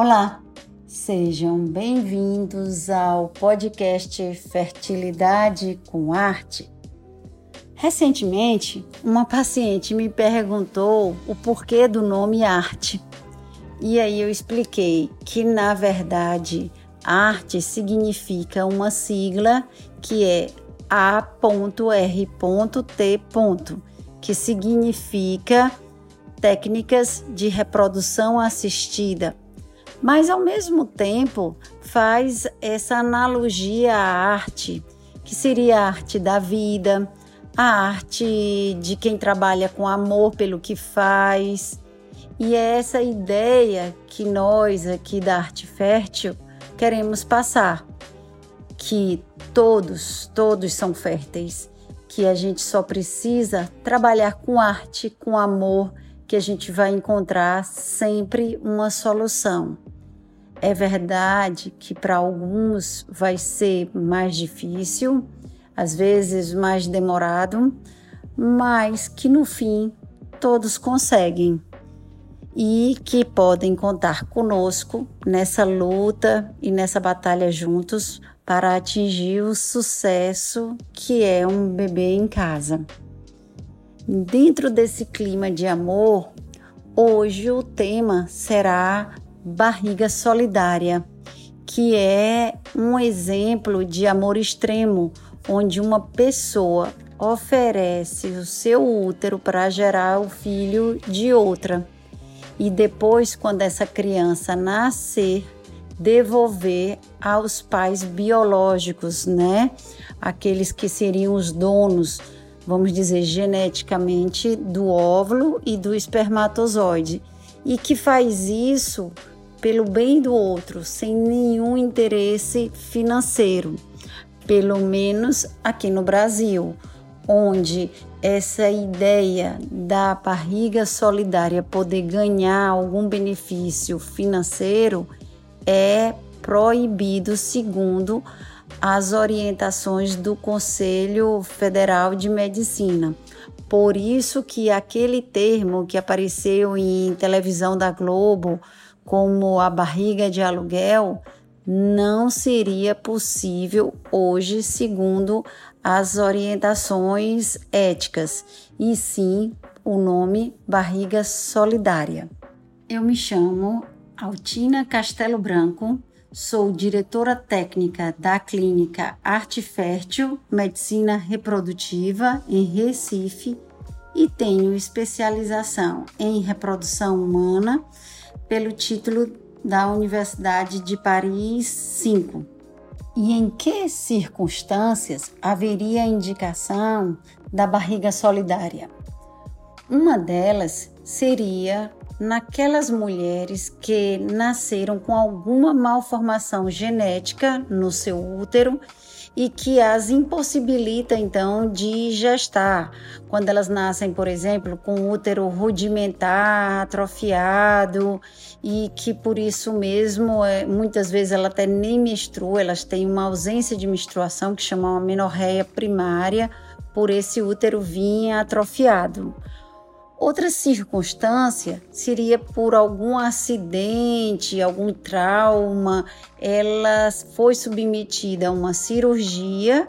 Olá, sejam bem-vindos ao podcast Fertilidade com Arte. Recentemente, uma paciente me perguntou o porquê do nome arte. E aí eu expliquei que, na verdade, arte significa uma sigla que é A.R.T. que significa técnicas de reprodução assistida mas ao mesmo tempo faz essa analogia à arte, que seria a arte da vida, a arte de quem trabalha com amor pelo que faz. E é essa ideia que nós aqui da Arte Fértil queremos passar, que todos, todos são férteis, que a gente só precisa trabalhar com arte, com amor, que a gente vai encontrar sempre uma solução. É verdade que para alguns vai ser mais difícil, às vezes mais demorado, mas que no fim todos conseguem e que podem contar conosco nessa luta e nessa batalha juntos para atingir o sucesso que é um bebê em casa. Dentro desse clima de amor, hoje o tema será Barriga Solidária, que é um exemplo de amor extremo, onde uma pessoa oferece o seu útero para gerar o filho de outra. E depois, quando essa criança nascer, devolver aos pais biológicos, né? Aqueles que seriam os donos, vamos dizer, geneticamente do óvulo e do espermatozoide. E que faz isso pelo bem do outro, sem nenhum interesse financeiro, pelo menos aqui no Brasil, onde essa ideia da barriga solidária poder ganhar algum benefício financeiro é proibido segundo as orientações do Conselho Federal de Medicina. Por isso que aquele termo que apareceu em televisão da Globo como a barriga de aluguel, não seria possível hoje, segundo as orientações éticas, e sim o nome barriga solidária. Eu me chamo Altina Castelo Branco, sou diretora técnica da clínica Arte Fértil Medicina Reprodutiva em Recife e tenho especialização em reprodução humana pelo título da Universidade de Paris 5. E em que circunstâncias haveria indicação da barriga solidária? Uma delas seria naquelas mulheres que nasceram com alguma malformação genética no seu útero e que as impossibilita então de gestar. Quando elas nascem, por exemplo, com útero rudimentar, atrofiado e que por isso mesmo é, muitas vezes ela até nem menstrua, elas têm uma ausência de menstruação que chama uma menorreia primária por esse útero vir atrofiado. Outra circunstância seria por algum acidente, algum trauma, ela foi submetida a uma cirurgia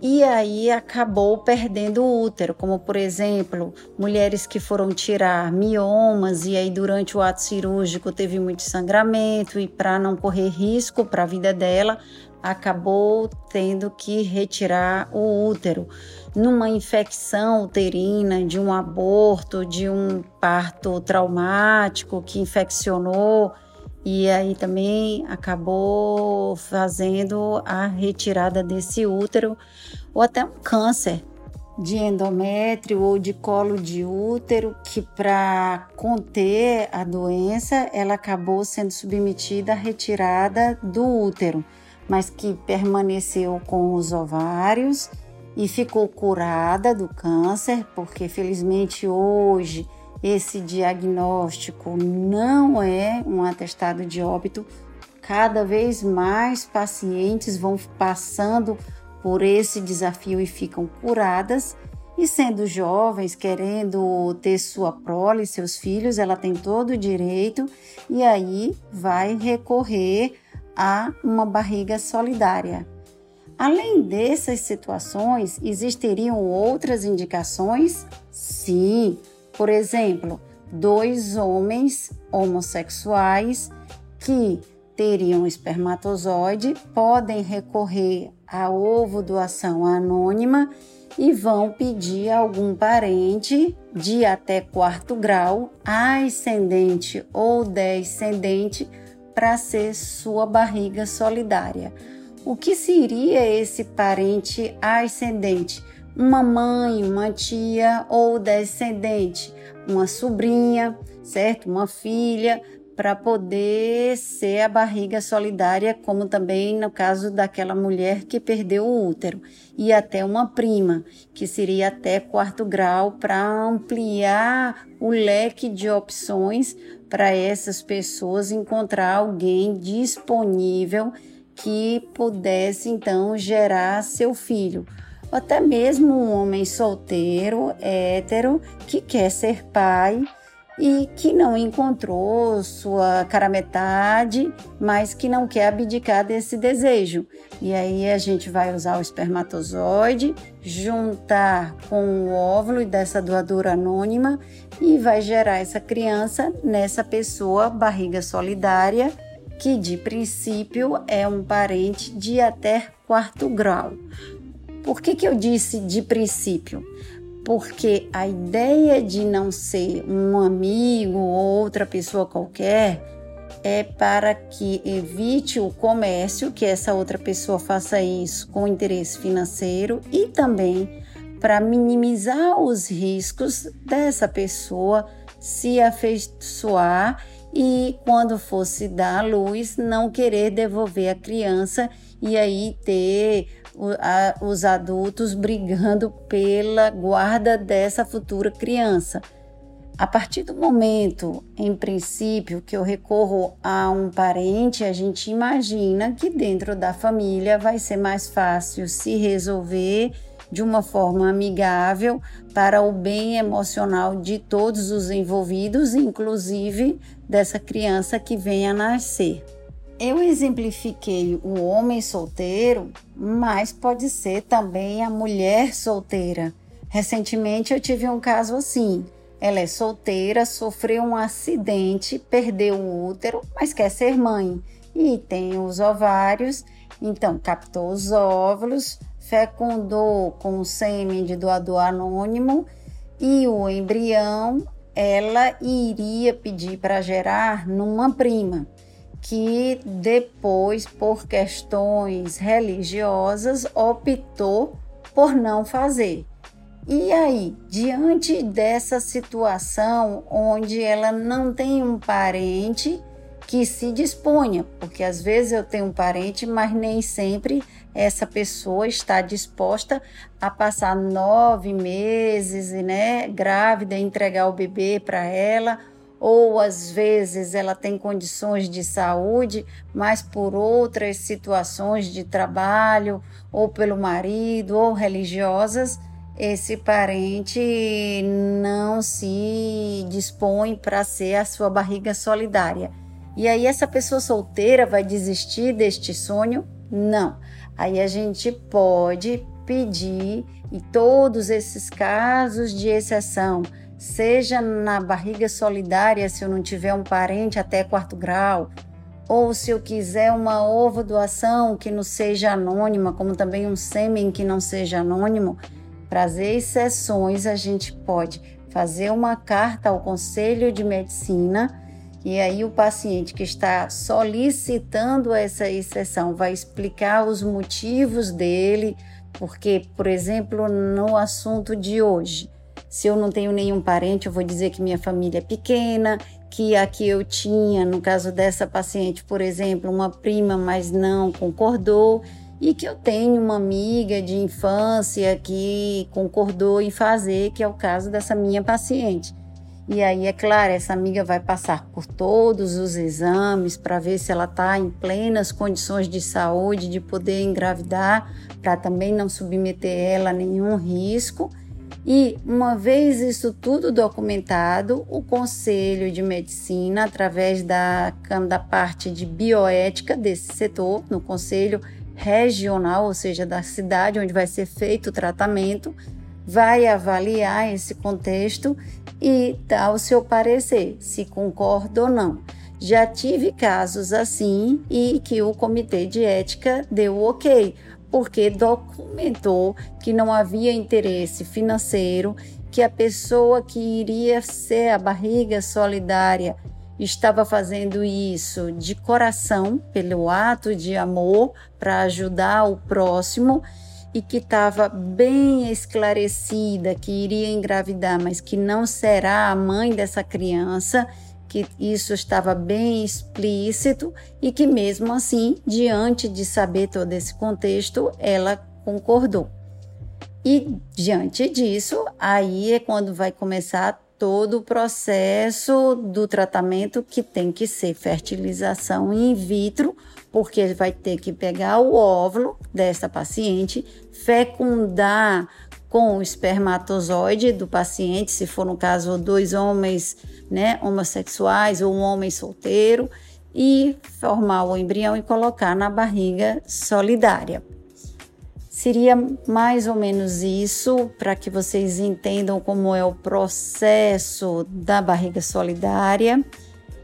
e aí acabou perdendo o útero, como por exemplo, mulheres que foram tirar miomas e aí durante o ato cirúrgico teve muito sangramento e para não correr risco para a vida dela, acabou tendo que retirar o útero. Numa infecção uterina, de um aborto, de um parto traumático que infeccionou e aí também acabou fazendo a retirada desse útero ou até um câncer de endométrio ou de colo de útero que para conter a doença ela acabou sendo submetida à retirada do útero, mas que permaneceu com os ovários e ficou curada do câncer, porque felizmente hoje esse diagnóstico não é um atestado de óbito. Cada vez mais pacientes vão passando por esse desafio e ficam curadas. E sendo jovens, querendo ter sua prole, seus filhos, ela tem todo o direito e aí vai recorrer a uma barriga solidária. Além dessas situações, existiriam outras indicações? Sim, por exemplo, dois homens homossexuais que teriam espermatozoide podem recorrer a ovo doação anônima e vão pedir a algum parente de até quarto grau, ascendente ou descendente, para ser sua barriga solidária. O que seria esse parente ascendente? Uma mãe, uma tia ou descendente, uma sobrinha, certo? Uma filha, para poder ser a barriga solidária, como também no caso daquela mulher que perdeu o útero, e até uma prima, que seria até quarto grau, para ampliar o leque de opções para essas pessoas encontrar alguém disponível que pudesse então gerar seu filho. Até mesmo um homem solteiro, hétero, que quer ser pai e que não encontrou sua cara metade, mas que não quer abdicar desse desejo. E aí a gente vai usar o espermatozoide, juntar com o óvulo dessa doadora anônima e vai gerar essa criança nessa pessoa barriga solidária, que de princípio é um parente de até quarto grau. Por que, que eu disse de princípio? Porque a ideia de não ser um amigo ou outra pessoa qualquer é para que evite o comércio, que essa outra pessoa faça isso com interesse financeiro e também para minimizar os riscos dessa pessoa se afeiçoar e quando fosse dar à luz não querer devolver a criança e aí ter os adultos brigando pela guarda dessa futura criança. A partir do momento, em princípio, que eu recorro a um parente, a gente imagina que dentro da família vai ser mais fácil se resolver de uma forma amigável para o bem emocional de todos os envolvidos, inclusive dessa criança que venha a nascer. Eu exemplifiquei o homem solteiro, mas pode ser também a mulher solteira. Recentemente eu tive um caso assim. Ela é solteira, sofreu um acidente, perdeu o útero, mas quer ser mãe e tem os ovários, então captou os óvulos, fecundou com o sêmen de doador anônimo e o embrião ela iria pedir para gerar numa prima que depois, por questões religiosas, optou por não fazer. E aí, diante dessa situação onde ela não tem um parente que se disponha, porque às vezes eu tenho um parente, mas nem sempre essa pessoa está disposta a passar nove meses, né, grávida, entregar o bebê para ela ou às vezes ela tem condições de saúde, mas por outras situações de trabalho, ou pelo marido, ou religiosas, esse parente não se dispõe para ser a sua barriga solidária. E aí essa pessoa solteira vai desistir deste sonho? Não. Aí a gente pode pedir, em todos esses casos de exceção, seja na barriga solidária, se eu não tiver um parente até quarto grau, ou se eu quiser uma ovo doação que não seja anônima, como também um sêmen que não seja anônimo, para as exceções a gente pode fazer uma carta ao Conselho de Medicina e aí o paciente que está solicitando essa exceção vai explicar os motivos dele, porque, por exemplo, no assunto de hoje, se eu não tenho nenhum parente, eu vou dizer que minha família é pequena, que aqui eu tinha, no caso dessa paciente, por exemplo, uma prima, mas não concordou, e que eu tenho uma amiga de infância que concordou em fazer, que é o caso dessa minha paciente. E aí, é claro, essa amiga vai passar por todos os exames para ver se ela está em plenas condições de saúde, de poder engravidar, para também não submeter ela a nenhum risco E uma vez isso tudo documentado, o Conselho de Medicina, através da, da parte de bioética desse setor, no Conselho Regional, ou seja, da cidade onde vai ser feito o tratamento, vai avaliar esse contexto e dar o seu parecer, se concorda ou não. Já tive casos assim e que o comitê de ética deu ok, porque documentou que não havia interesse financeiro, que a pessoa que iria ser a barriga solidária estava fazendo isso de coração, pelo ato de amor, para ajudar o próximo e que estava bem esclarecida que iria engravidar, mas que não será a mãe dessa criança que isso estava bem explícito e que, mesmo assim, diante de saber todo esse contexto, ela concordou. E diante disso, aí é quando vai começar todo o processo do tratamento que tem que ser fertilização in vitro, porque vai ter que pegar o óvulo dessa paciente, fecundar com o espermatozoide do paciente, se for no caso dois homens né, homossexuais ou um homem solteiro, e formar o embrião e colocar na barriga solidária. Seria mais ou menos isso para que vocês entendam como é o processo da barriga solidária.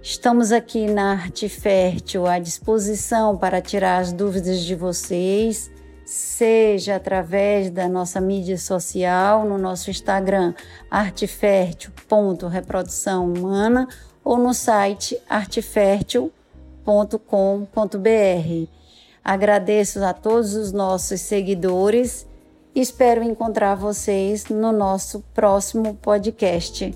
Estamos aqui na Arte Fértil à disposição para tirar as dúvidas de vocês seja através da nossa mídia social, no nosso Instagram, artefértil.reprodução humana, ou no site artefértil.com.br. Agradeço a todos os nossos seguidores e espero encontrar vocês no nosso próximo podcast.